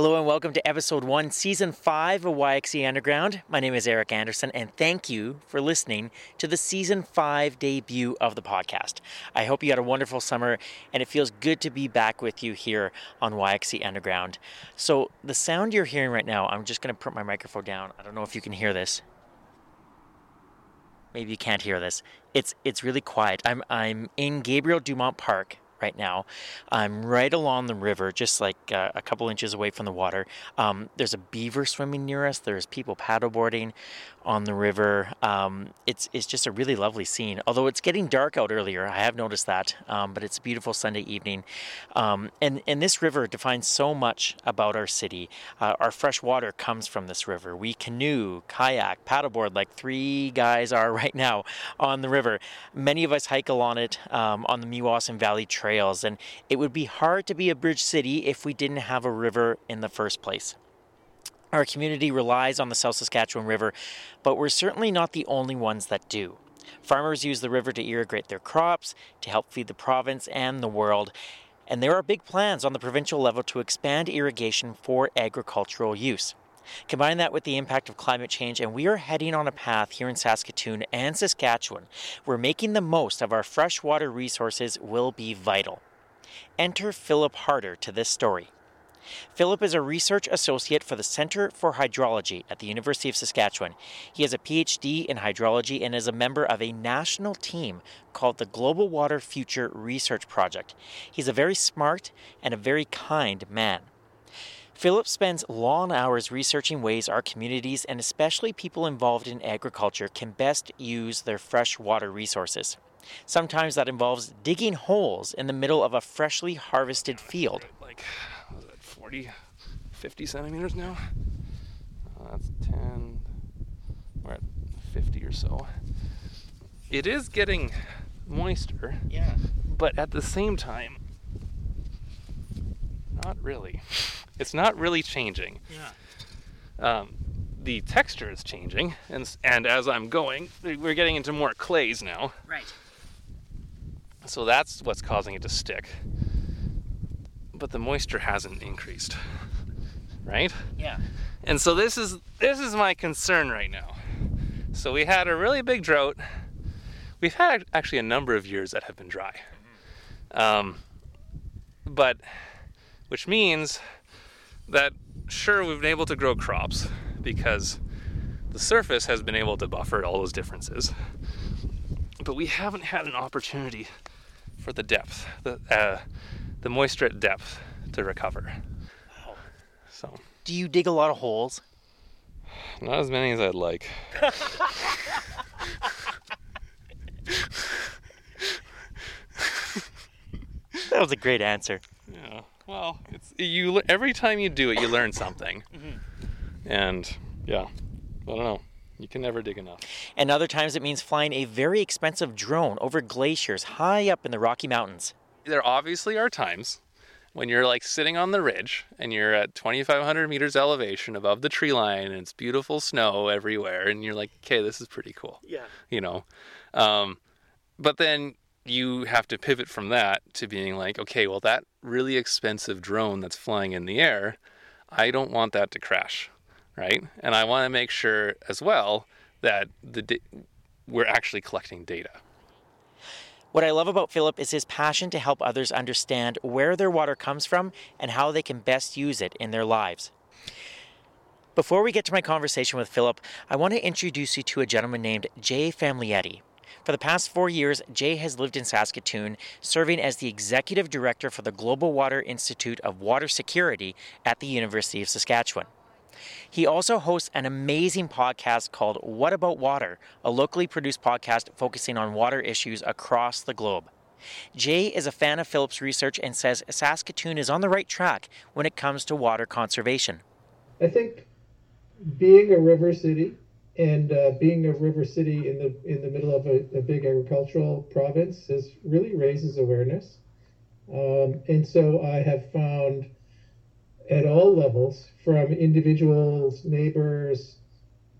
Hello and welcome to episode one, season five of YXE Underground. My name is Eric Anderson, and thank you for listening to the season five debut of the podcast. I hope you had a wonderful summer, and it feels good to be back with you here on YXE Underground. So, the sound you're hearing right now, I'm just going to put my microphone down. I don't know if you can hear this. Maybe you can't hear this. It's it's really quiet. I'm I'm in Gabriel Dumont Park right now. I'm right along the river, just like uh, a couple inches away from the water. Um, there's a beaver swimming near us. There's people paddleboarding on the river. Um, it's it's just a really lovely scene. Although it's getting dark out earlier, I have noticed that. Um, but it's a beautiful Sunday evening, um, and and this river defines so much about our city. Uh, our fresh water comes from this river. We canoe, kayak, paddleboard like three guys are right now on the river. Many of us hike along it um, on the Meewasin Valley trails, and it would be hard to be a bridge city if we didn't have a river in the first place. Our community relies on the South Saskatchewan River, but we're certainly not the only ones that do. Farmers use the river to irrigate their crops, to help feed the province and the world, and there are big plans on the provincial level to expand irrigation for agricultural use. Combine that with the impact of climate change, and we are heading on a path here in Saskatoon and Saskatchewan where making the most of our freshwater resources will be vital. Enter Philip Harder to this story. Philip is a research associate for the Center for Hydrology at the University of Saskatchewan. He has a PhD in hydrology and is a member of a national team called the Global Water Future Research Project. He's a very smart and a very kind man. Philip spends long hours researching ways our communities and especially people involved in agriculture can best use their fresh water resources. Sometimes that involves digging holes in the middle of a freshly harvested field. Like 40, 50 centimeters now. Uh, that's 10. We're at 50 or so. It is getting moister. Yeah. But at the same time, not really. It's not really changing. Yeah. Um, the texture is changing, and and as I'm going, we're getting into more clays now. Right. So that's what's causing it to stick but the moisture hasn't increased. Right? Yeah. And so this is this is my concern right now. So we had a really big drought. We've had actually a number of years that have been dry. Um, but which means that sure we've been able to grow crops because the surface has been able to buffer all those differences. But we haven't had an opportunity for the depth, the uh, the moisture at depth to recover. Wow. So. Do you dig a lot of holes? Not as many as I'd like. that was a great answer. Yeah. Well, it's you. Every time you do it, you learn something. Mm-hmm. And yeah, I don't know. You can never dig enough. And other times it means flying a very expensive drone over glaciers high up in the Rocky Mountains there obviously are times when you're like sitting on the ridge and you're at 2500 meters elevation above the tree line and it's beautiful snow everywhere and you're like okay this is pretty cool yeah you know um, but then you have to pivot from that to being like okay well that really expensive drone that's flying in the air i don't want that to crash right and i want to make sure as well that the we're actually collecting data what I love about Philip is his passion to help others understand where their water comes from and how they can best use it in their lives. Before we get to my conversation with Philip, I want to introduce you to a gentleman named Jay Famiglietti. For the past four years, Jay has lived in Saskatoon, serving as the executive director for the Global Water Institute of Water Security at the University of Saskatchewan. He also hosts an amazing podcast called What About Water, a locally produced podcast focusing on water issues across the globe. Jay is a fan of Philip's research and says Saskatoon is on the right track when it comes to water conservation. I think being a river city and uh, being a river city in the in the middle of a, a big agricultural province is really raises awareness. Um, and so I have found at all levels, from individuals, neighbors,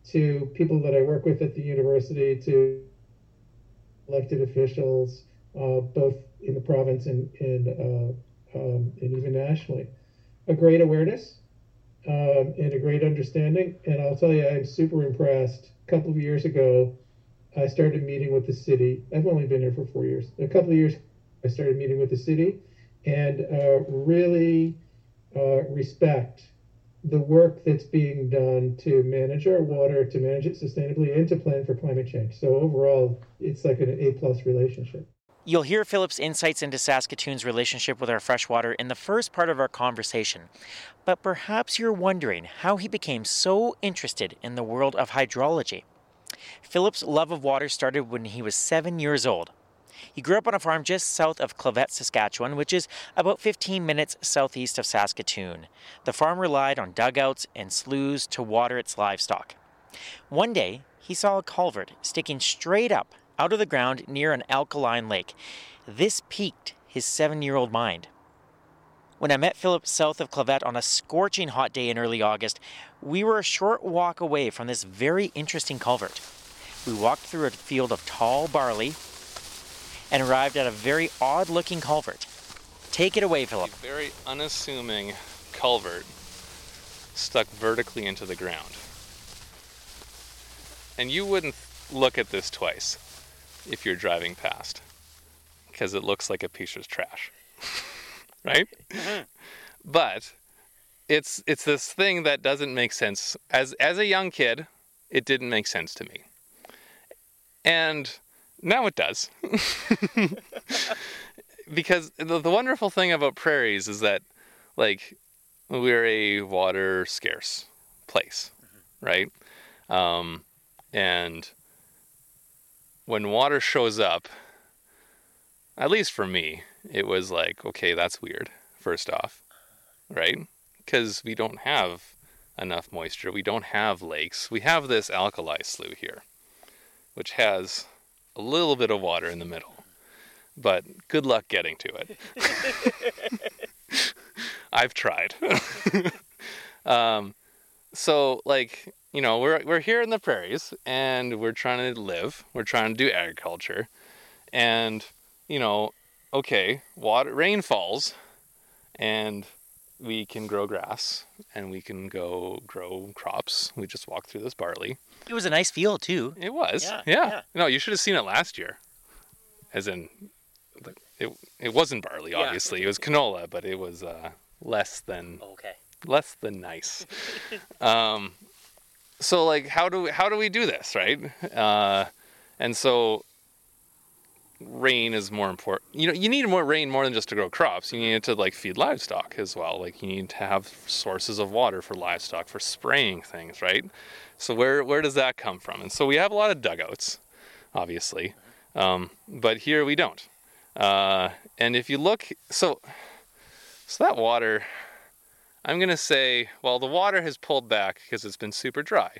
to people that I work with at the university, to elected officials, uh, both in the province and, and, uh, um, and even nationally. A great awareness um, and a great understanding. And I'll tell you, I'm super impressed. A couple of years ago, I started meeting with the city. I've only been here for four years. A couple of years, I started meeting with the city and uh, really uh, respect the work that's being done to manage our water, to manage it sustainably, and to plan for climate change. So overall, it's like an A plus relationship. You'll hear Philip's insights into Saskatoon's relationship with our freshwater in the first part of our conversation. But perhaps you're wondering how he became so interested in the world of hydrology. Philip's love of water started when he was seven years old. He grew up on a farm just south of Clavet, Saskatchewan, which is about 15 minutes southeast of Saskatoon. The farm relied on dugouts and sloughs to water its livestock. One day, he saw a culvert sticking straight up out of the ground near an alkaline lake. This piqued his seven year old mind. When I met Philip south of Clavet on a scorching hot day in early August, we were a short walk away from this very interesting culvert. We walked through a field of tall barley and arrived at a very odd looking culvert. Take it away, Philip. A very unassuming culvert stuck vertically into the ground. And you wouldn't look at this twice if you're driving past because it looks like a piece of trash. right? but it's it's this thing that doesn't make sense as as a young kid, it didn't make sense to me. And now it does. because the, the wonderful thing about prairies is that, like, we're a water scarce place, mm-hmm. right? Um, and when water shows up, at least for me, it was like, okay, that's weird, first off, right? Because we don't have enough moisture. We don't have lakes. We have this alkali slough here, which has a little bit of water in the middle, but good luck getting to it. I've tried. um, so, like, you know, we're we're here in the prairies and we're trying to live. We're trying to do agriculture, and you know, okay, water rain falls, and we can grow grass and we can go grow crops. We just walked through this barley. It was a nice field too. It was. Yeah. yeah. yeah. No, you should have seen it last year. As in, it it wasn't barley. Obviously, yeah. it was canola, but it was uh, less than okay. Less than nice. um, so like, how do we, how do we do this, right? Uh, and so rain is more important. You know, you need more rain more than just to grow crops. You need it to like feed livestock as well. Like you need to have sources of water for livestock for spraying things, right? So where where does that come from? And so we have a lot of dugouts, obviously, um, but here we don't. Uh, and if you look, so so that water, I'm gonna say, well, the water has pulled back because it's been super dry.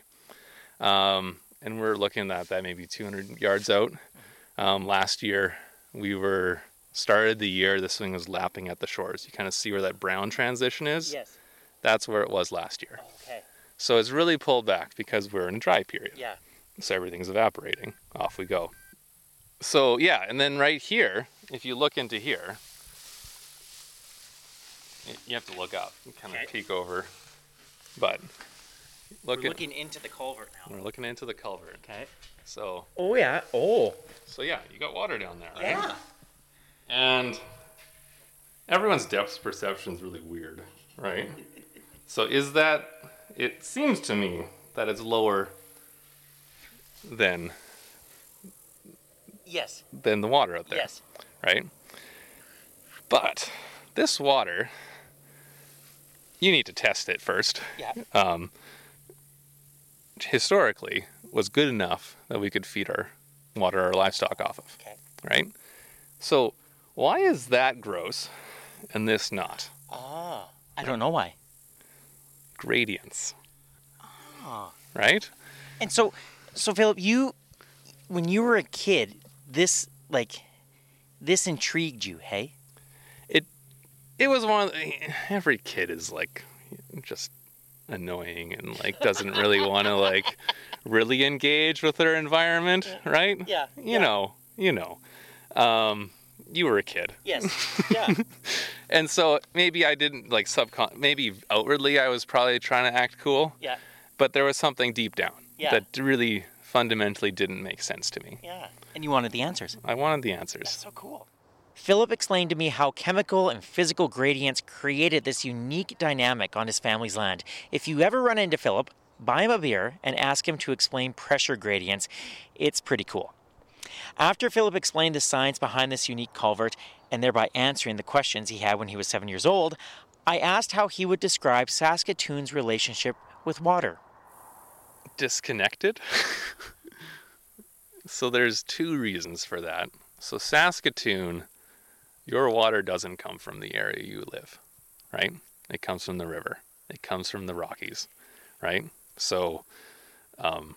Um, and we're looking at that maybe 200 yards out um, last year, we were started the year. This thing was lapping at the shores. You kind of see where that brown transition is. Yes. That's where it was last year. Okay. So it's really pulled back because we're in a dry period. Yeah. So everything's evaporating. Off we go. So yeah, and then right here, if you look into here, you have to look up and kind of peek over. But look we're looking into the culvert now. We're looking into the culvert. Okay. So. Oh yeah. Oh. So yeah, you got water down there, right? Yeah. And everyone's depth perception is really weird, right? so is that? It seems to me that it's lower than. Yes. Than the water out there. Yes. Right. But this water, you need to test it first. Yeah. Um, historically, was good enough that we could feed our water our livestock off of. Okay. Right? So why is that gross and this not? Ah, I don't know why. Gradients. Ah. Right? And so so Philip, you when you were a kid, this like this intrigued you, hey? It it was one of the, every kid is like just annoying and like doesn't really want to like really engage with their environment, right? Yeah. You yeah. know, you know. Um, you were a kid. Yes. Yeah. And so maybe I didn't like subcon maybe outwardly I was probably trying to act cool, yeah. but there was something deep down Yeah. that really fundamentally didn't make sense to me. Yeah. And you wanted the answers. I wanted the answers. so cool. Philip explained to me how chemical and physical gradients created this unique dynamic on his family's land. If you ever run into Philip, buy him a beer and ask him to explain pressure gradients. It's pretty cool. After Philip explained the science behind this unique culvert and thereby answering the questions he had when he was seven years old, I asked how he would describe Saskatoon's relationship with water. disconnected. so there's two reasons for that. So Saskatoon, your water doesn't come from the area you live, right? It comes from the river. It comes from the Rockies, right? So, um,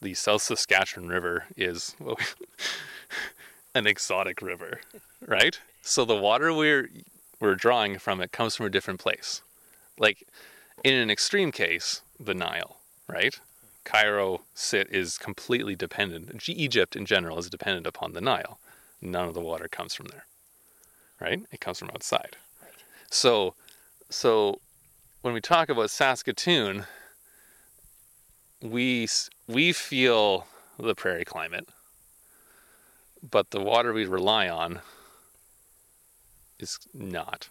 the South Saskatchewan River is well, an exotic river, right? So the water we're we're drawing from it comes from a different place. Like in an extreme case, the Nile, right? Cairo sit is completely dependent. Egypt in general is dependent upon the Nile. None of the water comes from there, right? It comes from outside. So, so when we talk about Saskatoon, we we feel the prairie climate, but the water we rely on is not,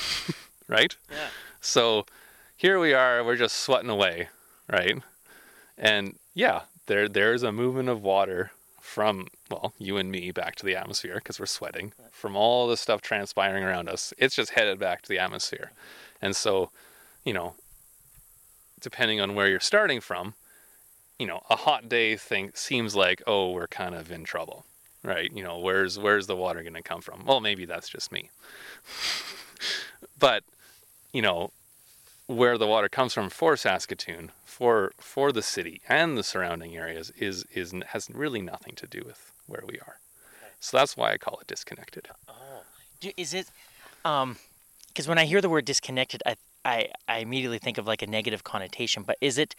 right? Yeah. So here we are, we're just sweating away, right? And yeah, there there's a movement of water from well, you and me back to the atmosphere because we're sweating from all the stuff transpiring around us. It's just headed back to the atmosphere. And so, you know, depending on where you're starting from, you know, a hot day thing seems like, oh, we're kind of in trouble. Right? You know, where's where's the water going to come from? Well, maybe that's just me. but, you know, where the water comes from for Saskatoon, for for the city and the surrounding areas is is has really nothing to do with where we are. So that's why I call it disconnected. Do- Is it? Um, because when I hear the word disconnected, I, I I immediately think of like a negative connotation. But is it?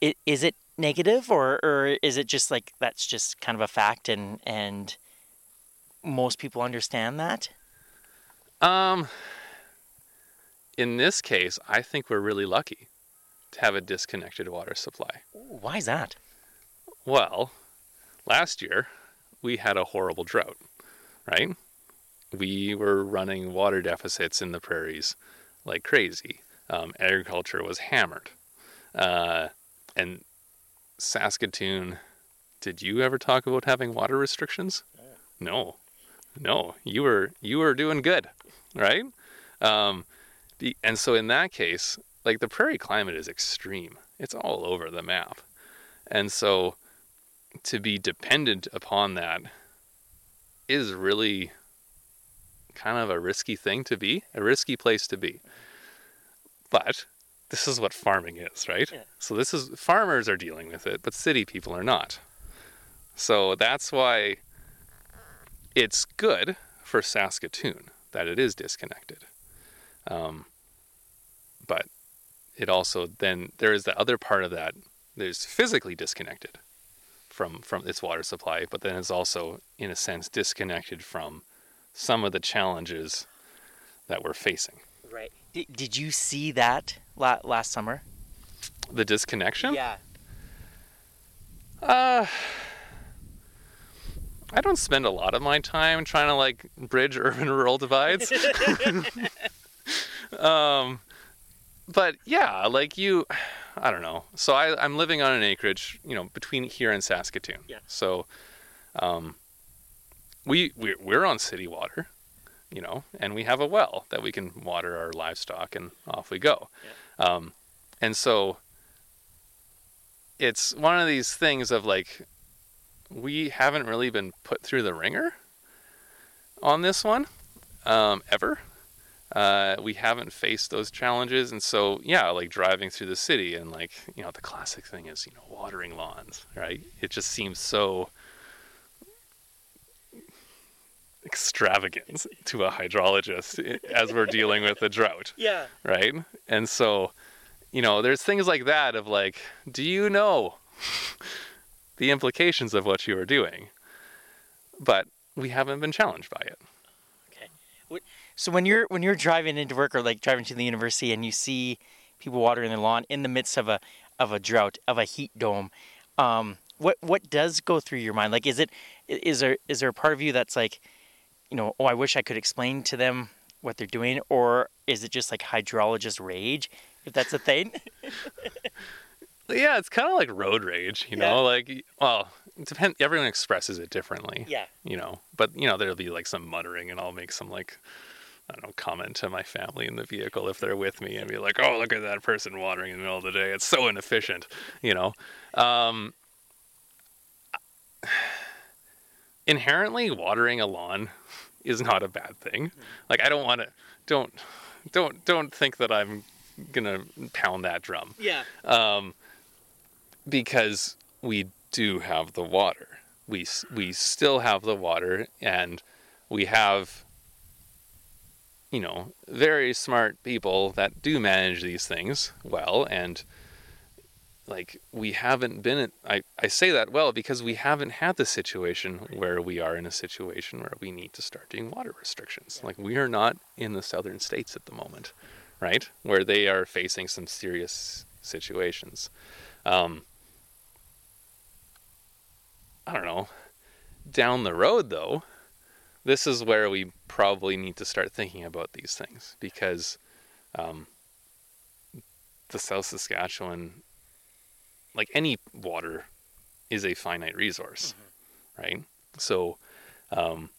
It is it negative or or is it just like that's just kind of a fact and and most people understand that? Um in this case, I think we're really lucky have a disconnected water supply. Why is that? Well, last year we had a horrible drought, right? We were running water deficits in the prairies like crazy. Um, agriculture was hammered. Uh, and Saskatoon, did you ever talk about having water restrictions? No, no. You were you were doing good, right? Um, the, and so in that case, like the prairie climate is extreme. It's all over the map, and so to be dependent upon that is really kind of a risky thing to be, a risky place to be. But this is what farming is, right? Yeah. So this is farmers are dealing with it, but city people are not. So that's why it's good for Saskatoon that it is disconnected. Um, but it also then there is the other part of that. There's physically disconnected from from its water supply, but then it's also in a sense disconnected from some of the challenges that we're facing. Right. Did, did you see that la- last summer? The disconnection? Yeah. Uh I don't spend a lot of my time trying to like bridge urban rural divides. um but yeah, like you I don't know. So I, I'm living on an acreage, you know, between here and Saskatoon. Yeah. So um we we're, we're on city water, you know, and we have a well that we can water our livestock and off we go. Um and so it's one of these things of like we haven't really been put through the ringer on this one um, ever. Uh, we haven't faced those challenges, and so yeah, like driving through the city and like you know the classic thing is you know watering lawns, right? It just seems so extravagant to a hydrologist as we're dealing with a drought Yeah. right? And so, you know, there's things like that of like, do you know the implications of what you are doing? But we haven't been challenged by it. Okay. What, so when you're when you're driving into work or like driving to the university and you see people watering their lawn in the midst of a of a drought of a heat dome, um, what what does go through your mind? Like, is it is there is there a part of you that's like, you know, oh, I wish I could explain to them what they're doing, or is it just like hydrologist rage, if that's a thing? yeah, it's kind of like road rage, you know, Yeah. like well, it depend. Everyone expresses it differently. yeah. you know but you know there'll be like some muttering and i'll make some like i don't know comment to my family in the vehicle if they're with me and be like oh look at that person watering in the middle of the day. It's so inefficient you know? Um inherently watering a lawn is not a bad thing. Like i don't want to don't don't don't think that i'm gonna pound that drum. Yeah. um, because we do have the water. We we still have the water, and we have, you know, very smart people that do manage these things well, and like we haven't been. In, I I say that well because we haven't had the situation where we are in a situation where we need to start doing water restrictions. Like we are not in the southern states at the moment, right? Where they are facing some serious situations. Um, I don't know. Down the road, though, this is where we probably need to start thinking about these things because um, the South Saskatchewan, like any water, is a finite resource, right? So, um,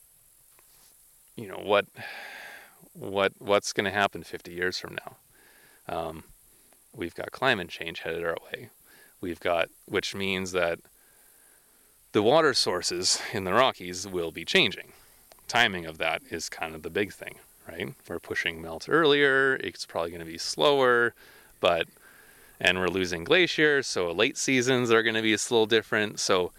you know what, what what's going to happen 50 years from now? Um, we've got climate change headed our way. We've got, which means that the water sources in the Rockies will be changing. Timing of that is kind of the big thing, right? We're pushing melt earlier, it's probably going to be slower, but and we're losing glaciers, so late seasons are going to be a little different. So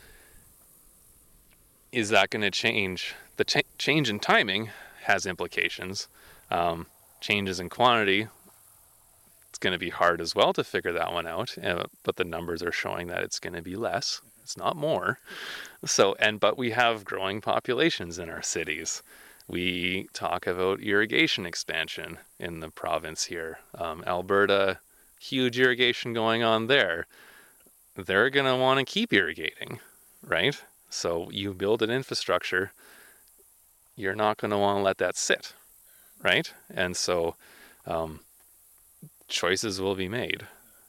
is that going to change? The ch- change in timing has implications. Um, changes in quantity it's going to be hard as well to figure that one out uh, but the numbers are showing that it's going to be less it's not more. So and but we have growing populations in our cities. We talk about irrigation expansion in the province here. Um, alberta huge irrigation going on there. They're going to want to keep irrigating right? So you build an infrastructure you're not going to want to let that sit right? And so um, choices will be made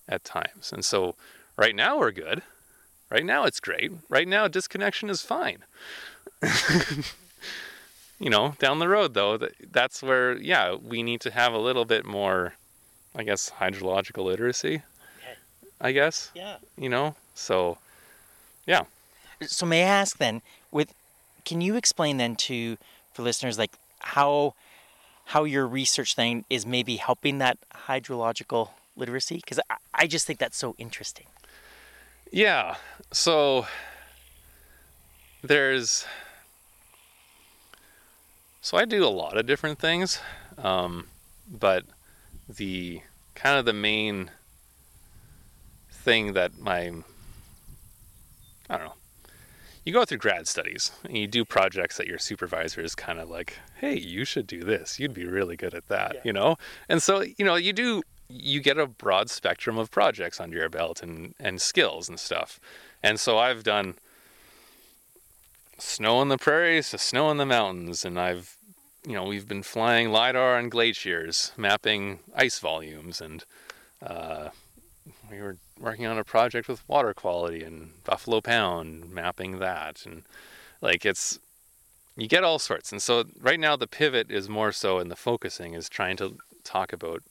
at times. And so right now we're good. Right now it's great. Right now disconnection is fine. you know, down the road though, that, that's where yeah, we need to have a little bit more I guess hydrological literacy. Okay. I guess, Yeah. you know. So yeah. So may I ask then, with can you explain then to for listeners like how how your research thing is maybe helping that hydrological literacy? Because I, I just think that's so interesting. Yeah. So there's so I do a lot of different things, um, but the kind of the main thing that my I don't know. You go through grad studies and you do projects that your supervisor is kind of like, "Hey, you should do this. You'd be really good at that," Yeah. you know. And so you know you do you get a broad spectrum of projects under your belt and and skills and stuff. And so I've done snow on the prairies to snow on the mountains, and I've you know we've been flying lidar on glaciers, mapping ice volumes, and uh, we were working on a project with water quality in Buffalo Pound, mapping that, and like it's you get all sorts. And so right now the pivot is more so, and the focusing is trying to talk about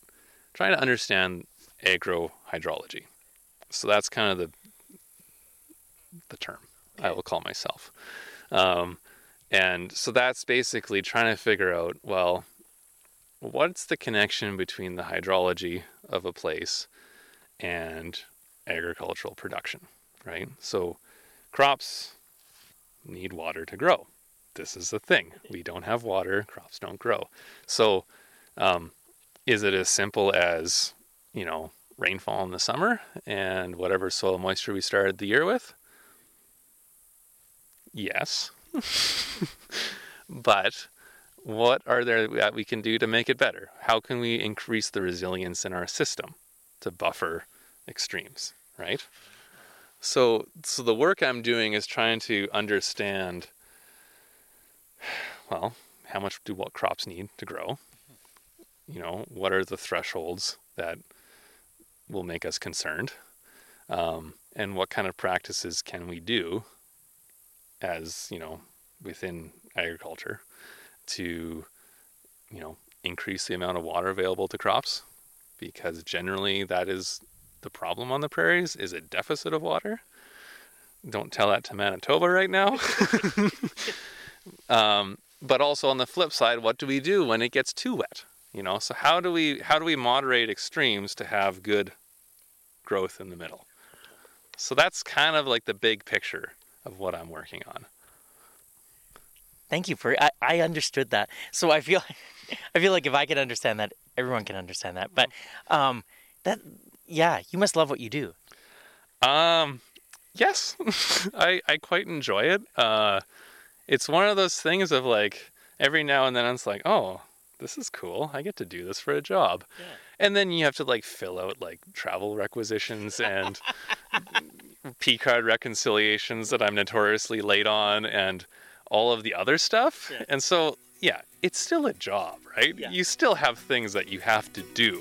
trying to understand agro hydrology. So that's kind of the the term I will call myself. Um, and so that's basically trying to figure out well, what's the connection between the hydrology of a place and agricultural production, right? So crops need water to grow. This is the thing. We don't have water, crops don't grow. So, um, is it as simple as, you know, rainfall in the summer and whatever soil moisture we started the year with? Yes. but what are there that we can do to make it better? How can we increase the resilience in our system to buffer extremes, right? So, so the work I'm doing is trying to understand, well, how much do what crops need to grow? You know, what are the thresholds that will make us concerned? Um, and what kind of practices can we do as, you know, within agriculture to, you know, increase the amount of water available to crops? Because generally that is the problem on the prairies is a deficit of water. Don't tell that to Manitoba right now. um, but also on the flip side, what do we do when it gets too wet? You know, so how do we how do we moderate extremes to have good growth in the middle? So that's kind of like the big picture of what I'm working on. Thank you for I, I understood that. So I feel I feel like if I can understand that, everyone can understand that. But um, that yeah, you must love what you do. Um, yes, I I quite enjoy it. Uh, it's one of those things of like every now and then it's like, oh, this is cool. I get to do this for a job. Yeah. And then you have to like fill out like travel requisitions and P card reconciliations that I'm notoriously late on and all of the other stuff. Yeah. And so, yeah, it's still a job, right? Yeah. You still have things that you have to do.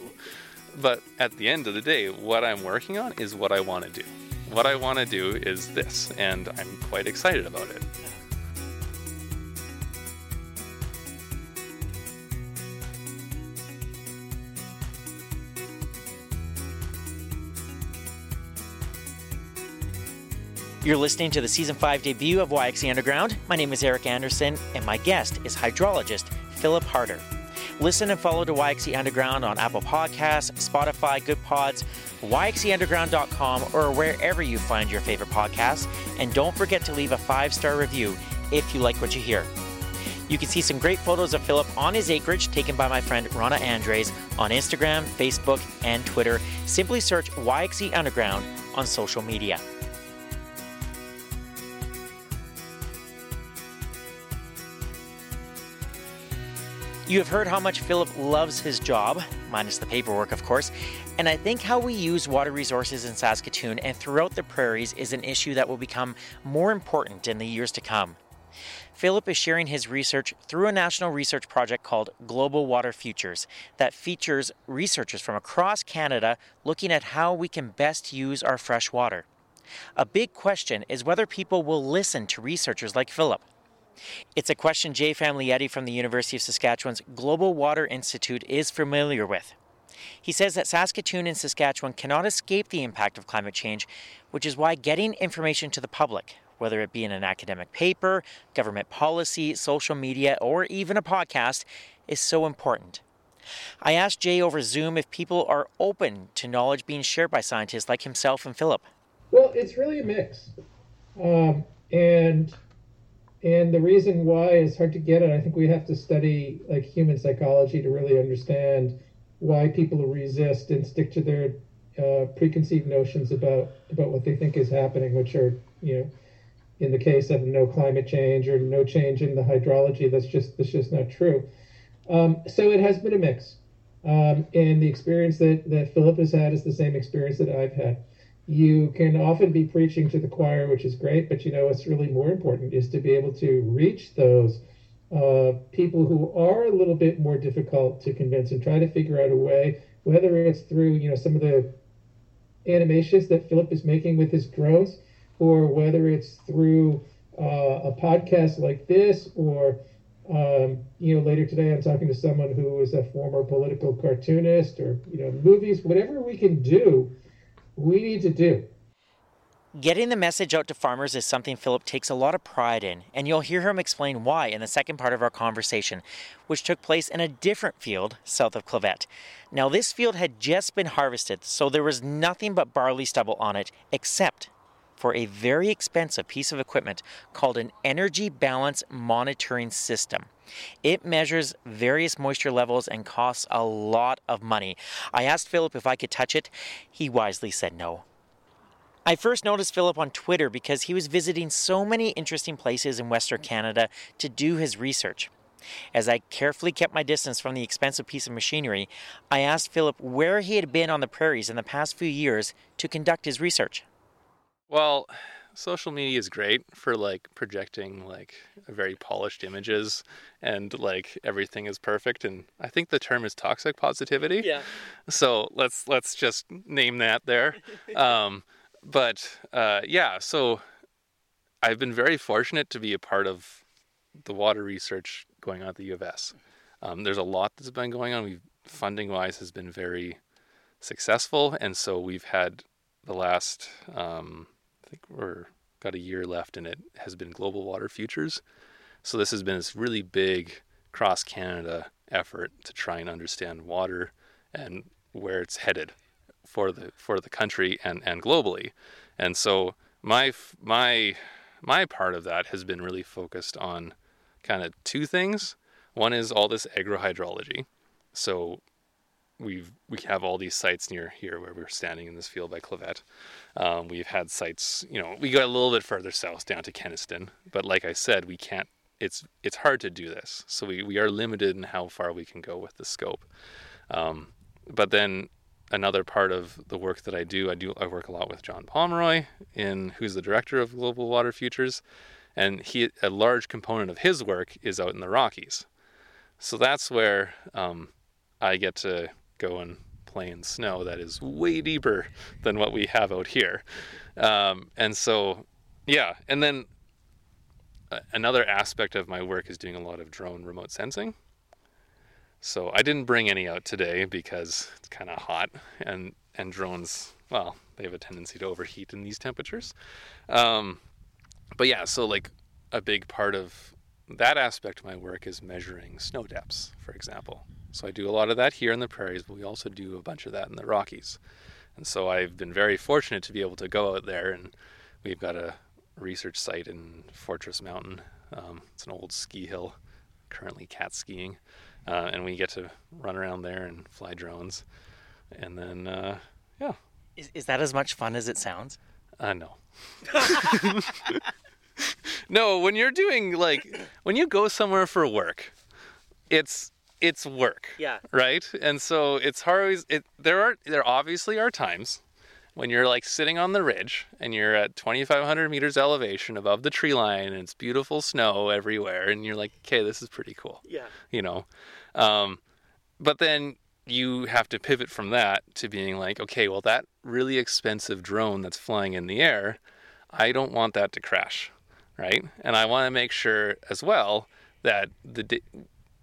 But at the end of the day, what I'm working on is what I want to do. What I want to do is this, and I'm quite excited about it. You're listening to the season 5 debut of YXE Underground. My name is Eric Anderson, and my guest is hydrologist Philip Harder. Listen and follow to YXE Underground on Apple Podcasts, Spotify, Good Pods, YXEUnderground.com, or wherever you find your favorite podcasts. And don't forget to leave a five star review if you like what you hear. You can see some great photos of Philip on his acreage taken by my friend Rana Andres on Instagram, Facebook, and Twitter. Simply search YXE Underground on social media. You have heard how much Philip loves his job, minus the paperwork, of course, and I think how we use water resources in Saskatoon and throughout the prairies is an issue that will become more important in the years to come. Philip is sharing his research through a national research project called Global Water Futures that features researchers from across Canada looking at how we can best use our fresh water. A big question is whether people will listen to researchers like Philip. It's a question Jay Famiglietti from the University of Saskatchewan's Global Water Institute is familiar with. He says that Saskatoon and Saskatchewan cannot escape the impact of climate change, which is why getting information to the public, whether it be in an academic paper, government policy, social media, or even a podcast, is so important. I asked Jay over Zoom if people are open to knowledge being shared by scientists like himself and Philip. Well, it's really a mix. Um, and and the reason why is hard to get at. I think we have to study like human psychology to really understand why people resist and stick to their uh, preconceived notions about about what they think is happening, which are you know, in the case of no climate change or no change in the hydrology, that's just that's just not true. Um, so it has been a mix, um, and the experience that that Philip has had is the same experience that I've had you can often be preaching to the choir, which is great, but you know what's really more important is to be able to reach those uh, people who are a little bit more difficult to convince and try to figure out a way, whether it's through you know some of the animations that Philip is making with his drones, or whether it's through uh, a podcast like this, or um, you know later today I'm talking to someone who is a former political cartoonist, or you know movies, whatever we can do we need to do. Getting the message out to farmers is something Philip takes a lot of pride in, and you'll hear him explain why in the second part of our conversation, which took place in a different field south of Clavet. Now, this field had just been harvested, so there was nothing but barley stubble on it, except for a very expensive piece of equipment called an energy balance monitoring system. It measures various moisture levels and costs a lot of money. I asked Philip if I could touch it. He wisely said no. I first noticed Philip on Twitter because he was visiting so many interesting places in Western Canada to do his research. As I carefully kept my distance from the expensive piece of machinery, I asked Philip where he had been on the prairies in the past few years to conduct his research. Well, social media is great for like projecting like very polished images and like everything is perfect and I think the term is toxic positivity. Yeah. So let's let's just name that there. Um, but uh, yeah, so I've been very fortunate to be a part of the water research going on at the U of S. Um, there's a lot that's been going on. We've funding wise has been very successful, and so we've had the last um, I think we're got a year left, and it has been Global Water Futures. So this has been this really big cross Canada effort to try and understand water and where it's headed for the for the country and and globally. And so my my my part of that has been really focused on kind of two things. One is all this agrohydrology. So we've we have all these sites near here where we're standing in this field by Clavet. Um, we've had sites, you know, we got a little bit further south down to Kenaston, but like I said, we can't. It's it's hard to do this, so we, we are limited in how far we can go with the scope. Um, but then another part of the work that I do, I do I work a lot with John Pomeroy, in who's the director of Global Water Futures, and he a large component of his work is out in the Rockies. So that's where um, I get to go and play in snow that is way deeper than what we have out here. Um, and so, yeah, and then uh, another aspect of my work is doing a lot of drone remote sensing. So I didn't bring any out today because it's kind of hot, and and drones, well, they have a tendency to overheat in these temperatures. Um, but yeah, so like a big part of that aspect of my work is measuring snow depths, for example. So I do a lot of that here in the prairies, but we also do a bunch of that in the Rockies. And so I've been very fortunate to be able to go out there, and we've got a research site in Fortress Mountain. Um, it's an old ski hill, currently cat skiing, uh, and we get to run around there and fly drones. And then, uh, yeah. Is, is that as much fun as it sounds? Uh, no. no, when you're doing like when you go somewhere for work, it's it's work. Yeah. Right? And so it's always it there are there obviously are times when you're like sitting on the ridge and you're at 2500 meters elevation above the tree line and it's beautiful snow everywhere and you're like okay this is pretty cool Yeah. you know um, but then you have to pivot from that to being like okay well that really expensive drone that's flying in the air i don't want that to crash right and i want to make sure as well that the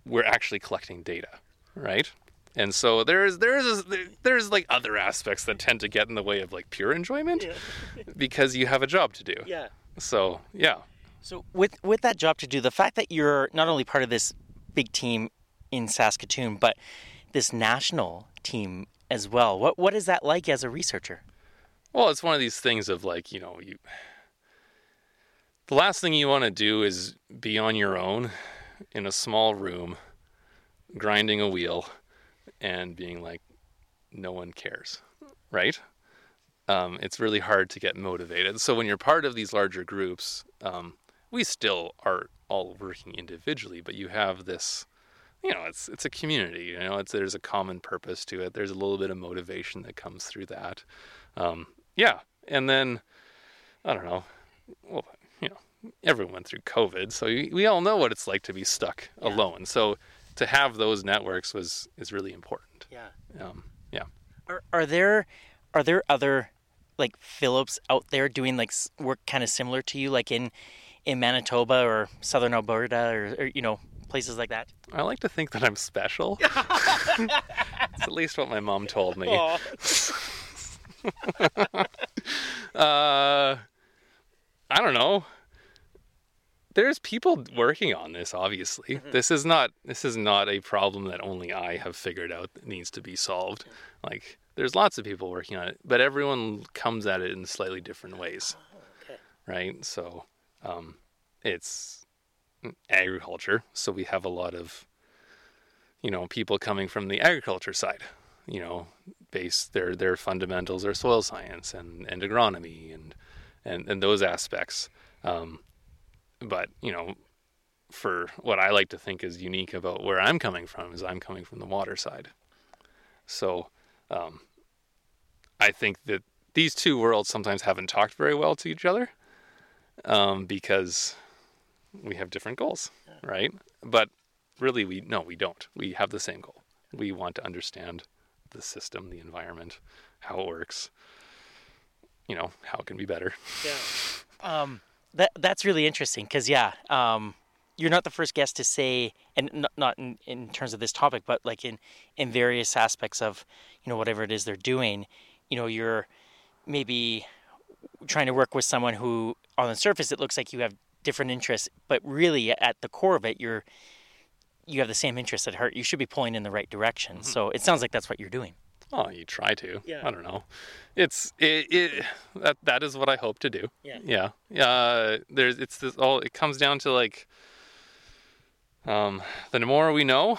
we're actually collecting data right and so there's there's there's like other aspects that tend to get in the way of like pure enjoyment because you have a job to do Yeah. so yeah So with with that job to do, the fact that you're not only part of this big team in Saskatoon, but this national team as well. What what is that like as a researcher? Well, it's one of these things of like, you know, you the last thing you want to do is be on your own in a small room grinding a wheel and being like no one cares, right? Um, it's really hard to get motivated. So when you're part of these larger groups, um, we still are all working individually, but you have this you know it's it's a community you know it's there's a common purpose to it there's a little bit of motivation that comes through that um, yeah and then i don't know well everyone went through covid so we, we all know what it's like to be stuck Yeah. alone so to have those networks was is really important Yeah. um, yeah Are are there are there other like Philips out there doing like work kind of similar to you, like in in Manitoba or Southern Alberta or, or you know places like that? i like to think that i'm special it's at least what my mom told me Uh, I don't know. There's people working on this. Obviously, this is not this is not a problem that only I have figured out that needs to be solved. Like, there's lots of people working on it, but everyone comes at it in slightly different ways, okay. right? So, um, it's agriculture, so we have a lot of, you know, people coming from the agriculture side. You know, base their their fundamentals are soil science and, and agronomy and and, and those aspects. Um, but you know, for what I like to think is unique about where I'm coming from is I'm coming from the water side. So um, I think that these two worlds sometimes haven't talked very well to each other um, because we have different goals, right? But really, we no, we don't. We have the same goal. We want to understand the system, the environment, how it works. You know how it can be better. Yeah. Um, that that's really interesting because yeah, um, you're not the first guest to say, and not, not in, in terms of this topic, but like in in various aspects of you know whatever it is they're doing. You know, you're maybe trying to work with someone who, on the surface, it looks like you have different interests, but really at the core of it, you're you have the same interests at heart. You should be pulling in the right direction. Mm-hmm. So it sounds like that's what you're doing. Oh, you try to. Yeah. I don't know. It's it, it that that is what I hope to do. Yeah. Yeah. Yeah. Uh, there's it's this all. It comes down to like, um, the more we know,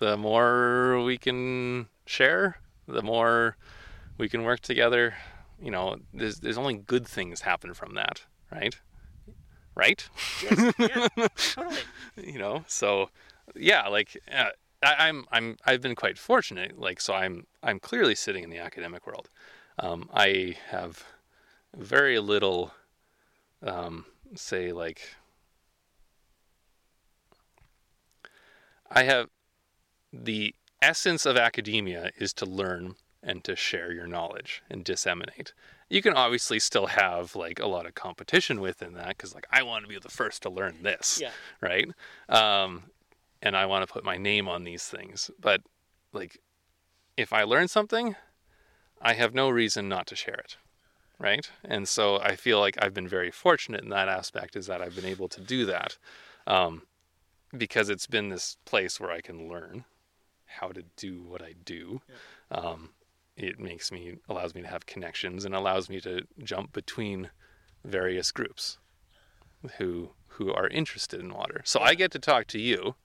the more we can share, the more we can work together. You know, there's there's only good things happen from that, right? Right? Yes. Yeah. totally. you know, so yeah, like uh, I, am I'm, I'm I've been quite fortunate. Like so, I'm I'm clearly sitting in the academic world. Um, I have very little, um, say like. I have the essence of academia is to learn and to share your knowledge and disseminate. You can obviously still have like a lot of competition within that because like I want to be the first to learn this, yeah. right? Um, and I want to put my name on these things. But like, if I learn something, I have no reason not to share it, right? And so I feel like I've been very fortunate in that aspect, is that I've been able to do that, um, because it's been this place where I can learn how to do what I do. Yeah. Um, it makes me allows me to have connections and allows me to jump between various groups who who are interested in water. So I get to talk to you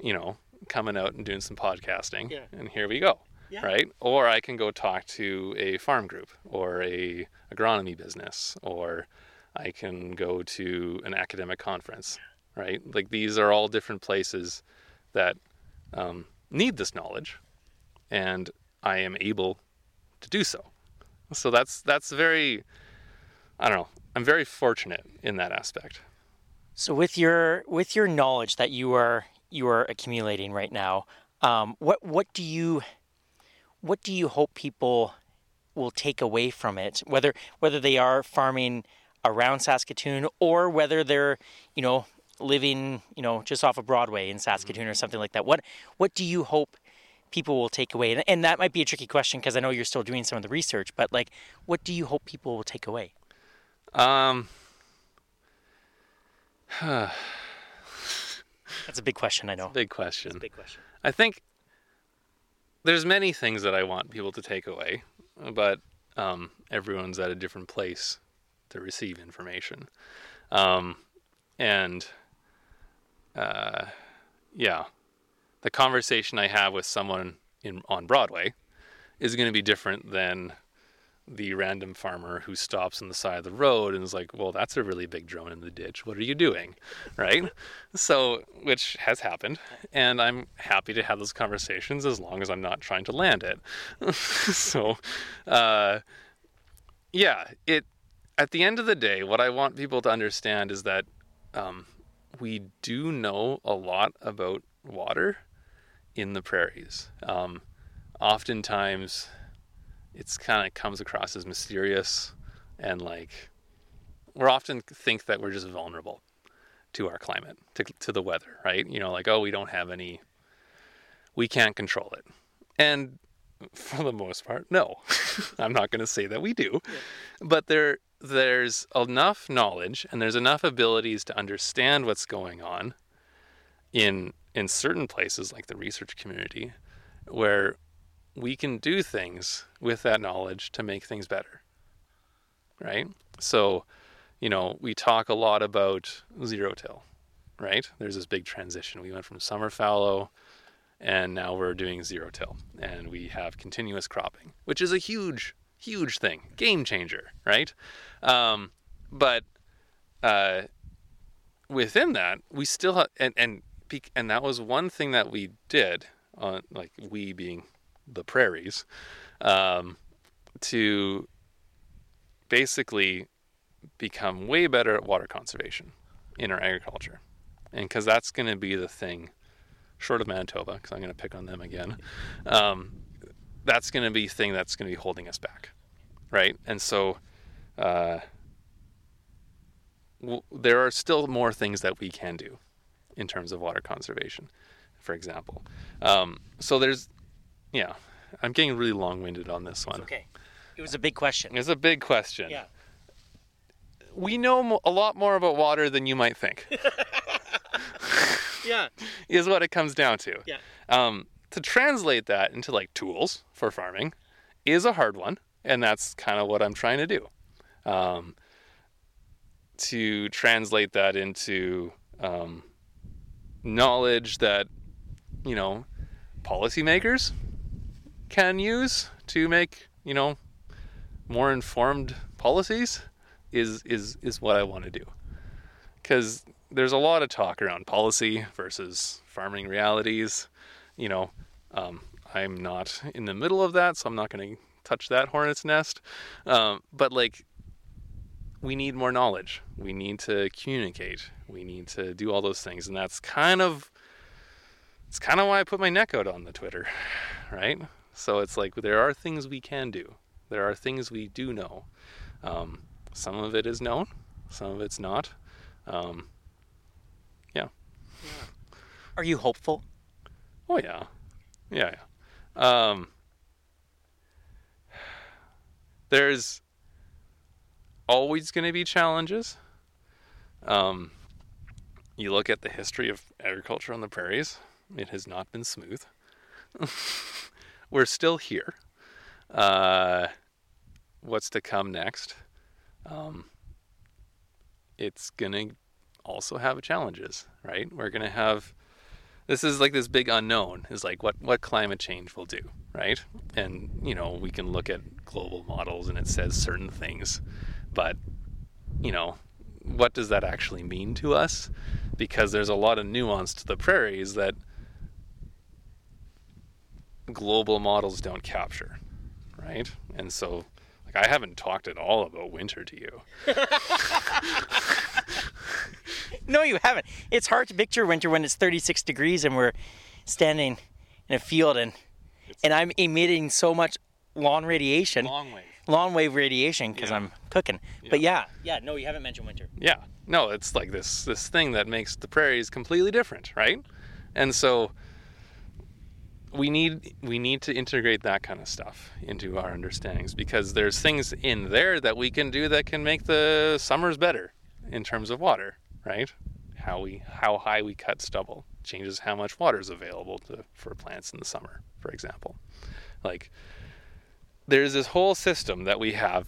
you know, coming out and doing some podcasting. Yeah. And here we go. Yeah. Right? Or I can go talk to a farm group or a agronomy business or I can go to an academic conference, right? Like these are all different places that um, need this knowledge, and I am able to do so. So that's that's very, I don't know. I'm very fortunate in that aspect. So with your with your knowledge that you are you are accumulating right now. Um, what what do you what do you hope people will take away from it? Whether whether they are farming around Saskatoon or whether they're you know living you know just off of Broadway in Saskatoon mm-hmm. or something like that. What what do you hope people will take away? And, and that might be a tricky question because I know you're still doing some of the research. But like, what do you hope people will take away? Um. That's a big question, I know. big question. big question. I think there's many things that I want people to take away, but um, everyone's at a different place to receive information. Um, and uh, yeah, the conversation I have with someone in on Broadway is going to be different than the random farmer who stops on the side of the road and is like, "Well, that's a really big drone in the ditch. What are you doing?" Right? so, which has happened, and I'm happy to have those conversations as long as I'm not trying to land it. so, uh, yeah, it. At the end of the day, what I want people to understand is that um, we do know a lot about water in the prairies. Um, oftentimes it's kind of comes across as mysterious and like we're often think that we're just vulnerable to our climate, to, to the weather, right? You know, like, oh, we don't have any, we can't control it. And for the most part, no, I'm not going to say that we do, yeah. but there, there's enough knowledge and there's enough abilities to understand what's going on in, in certain places like the research community where we can do things with that knowledge to make things better. Right? So, you know, we talk a lot about zero till, right? There's this big transition. We went from summer fallow and now we're doing zero till, and we have continuous cropping, which is a huge, huge thing, game changer, right? Um, but uh, within that, we still have, and and and that was one thing that we did on, like we being the prairies, um, to basically become way better at water conservation in our agriculture, and because that's going to be the thing, short of Manitoba, because I'm going to pick on them again. Um, that's going to be the thing that's going to be holding us back, right? And so. Uh, there are still more things that we can do in terms of water conservation, for example. Um, so there's, yeah, I'm getting really long-winded on this one. Okay. It was a big question. It's a big question. Yeah. We know a lot more about water than you might think. Yeah. is what it comes down to. Yeah. Um, to translate that into like tools for farming is a hard one, and that's kind of what I'm trying to do. Um, to translate that into um, knowledge that you know policymakers can use to make you know more informed policies is is is what I want to do because there's a lot of talk around policy versus farming realities. You know, um, I'm not in the middle of that, so I'm not going to touch that hornet's nest. Um, but like, we need more knowledge. We need to communicate. We need to do all those things, and that's kind of it's kind of why I put my neck out on the Twitter, right? So it's like there are things we can do. There are things we do know. Um, some of it is known, some of it's not. Um, Are you hopeful? Oh yeah, yeah, yeah. Um, there's always going to be challenges. Um, you look at the history of agriculture on the prairies; it has not been smooth. We're still here. Uh, what's to come next? Um, it's gonna also have challenges, right? We're gonna have this is like this big unknown is like what what climate change will do right and you know we can look at global models and it says certain things but you know what does that actually mean to us because there's a lot of nuance to the prairies that global models don't capture right and so like i haven't talked at all about winter to you No, you haven't. It's hard to picture winter when it's 36 degrees and we're standing in a field and and I'm emitting so much lawn radiation, long way lawn wave radiation because Yeah. I'm cooking. But yeah, yeah, no, you haven't mentioned winter. Yeah. No, it's like this this thing that makes the prairies completely different, right? And so we need we need to integrate that kind of stuff into our understandings because there's things in there that we can do that can make the summers better in terms of water, right? How we how high we cut stubble changes how much water is available to, for plants in the summer, for example. Like there's this whole system that we have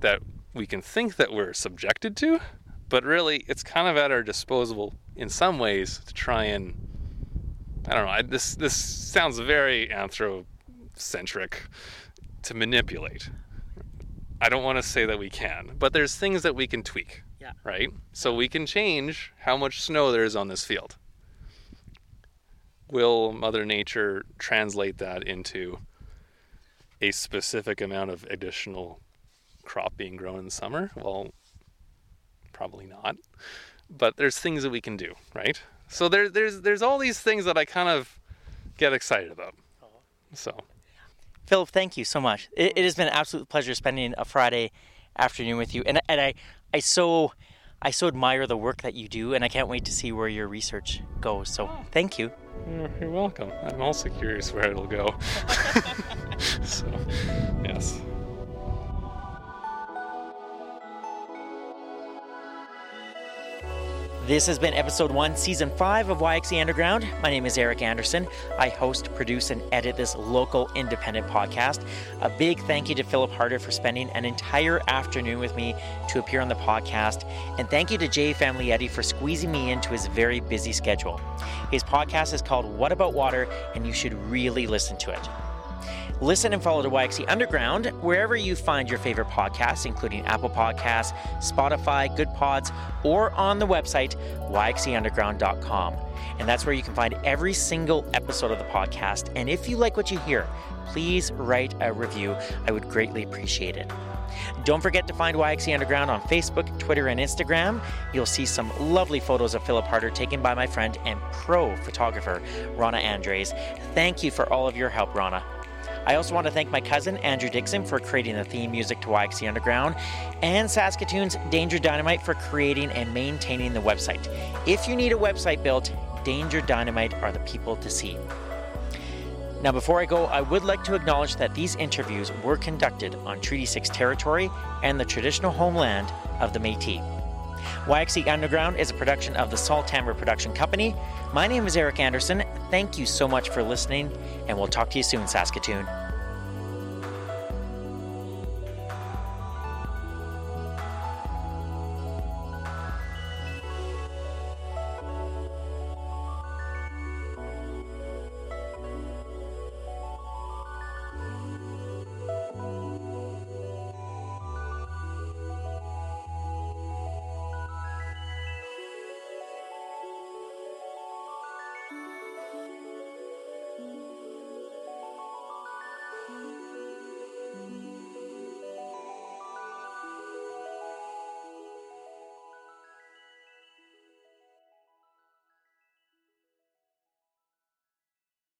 that we can think that we're subjected to, but really it's kind of at our disposal in some ways to try and I don't know. I, this this sounds very anthrocentric to manipulate. I don't want to say that we can, but there's things that we can tweak. Yeah. Right? So we can change how much snow there is on this field. Will Mother Nature translate that into a specific amount of additional crop being grown in the summer? Well, probably not. But there's things that we can do, right? So there, there's there's all these things that I kind of get excited about. So Philip, thank you so much. It, it has been an absolute pleasure spending a Friday afternoon with you, and and I I so I so admire the work that you do, and I can't wait to see where your research goes. So thank you. you're welcome. I'm also curious where it'll go. so yes. This has been episode one, season five of YXE Underground. My name is Eric Anderson. I host, produce, and edit this local independent podcast. A big thank you to Philip Harder for spending an entire afternoon with me to appear on the podcast. And thank you to Jay Famiglietti for squeezing me into his very busy schedule. His podcast is called What About Water, and you should really listen to it. Listen and follow the YXE Underground wherever you find your favorite podcasts, including Apple Podcasts, Spotify, Goodpods, or on the website yxeunderground.com. And that's where you can find every single episode of the podcast. And if you like what you hear, please write a review. I would greatly appreciate it. Don't forget to find YXE Underground on Facebook, Twitter, and Instagram. You'll see some lovely photos of Philip Harder taken by my friend and pro photographer, Rana Andres. Thank you for all of your help, Rana. I also want to thank my cousin, Andrew Dixon, for creating the theme music to YXE Underground, and Saskatoon's Danger Dynamite for creating and maintaining the website. If you need a website built, Danger Dynamite are the people to see. Now, before I go, I would like to acknowledge that these interviews were conducted on Treaty 6 territory and the traditional homeland of the Metis. YXE Underground is a production of the Salt Salthammer Production Company. My name is Eric Anderson. Thank you so much for listening, and we'll talk to you soon, Saskatoon.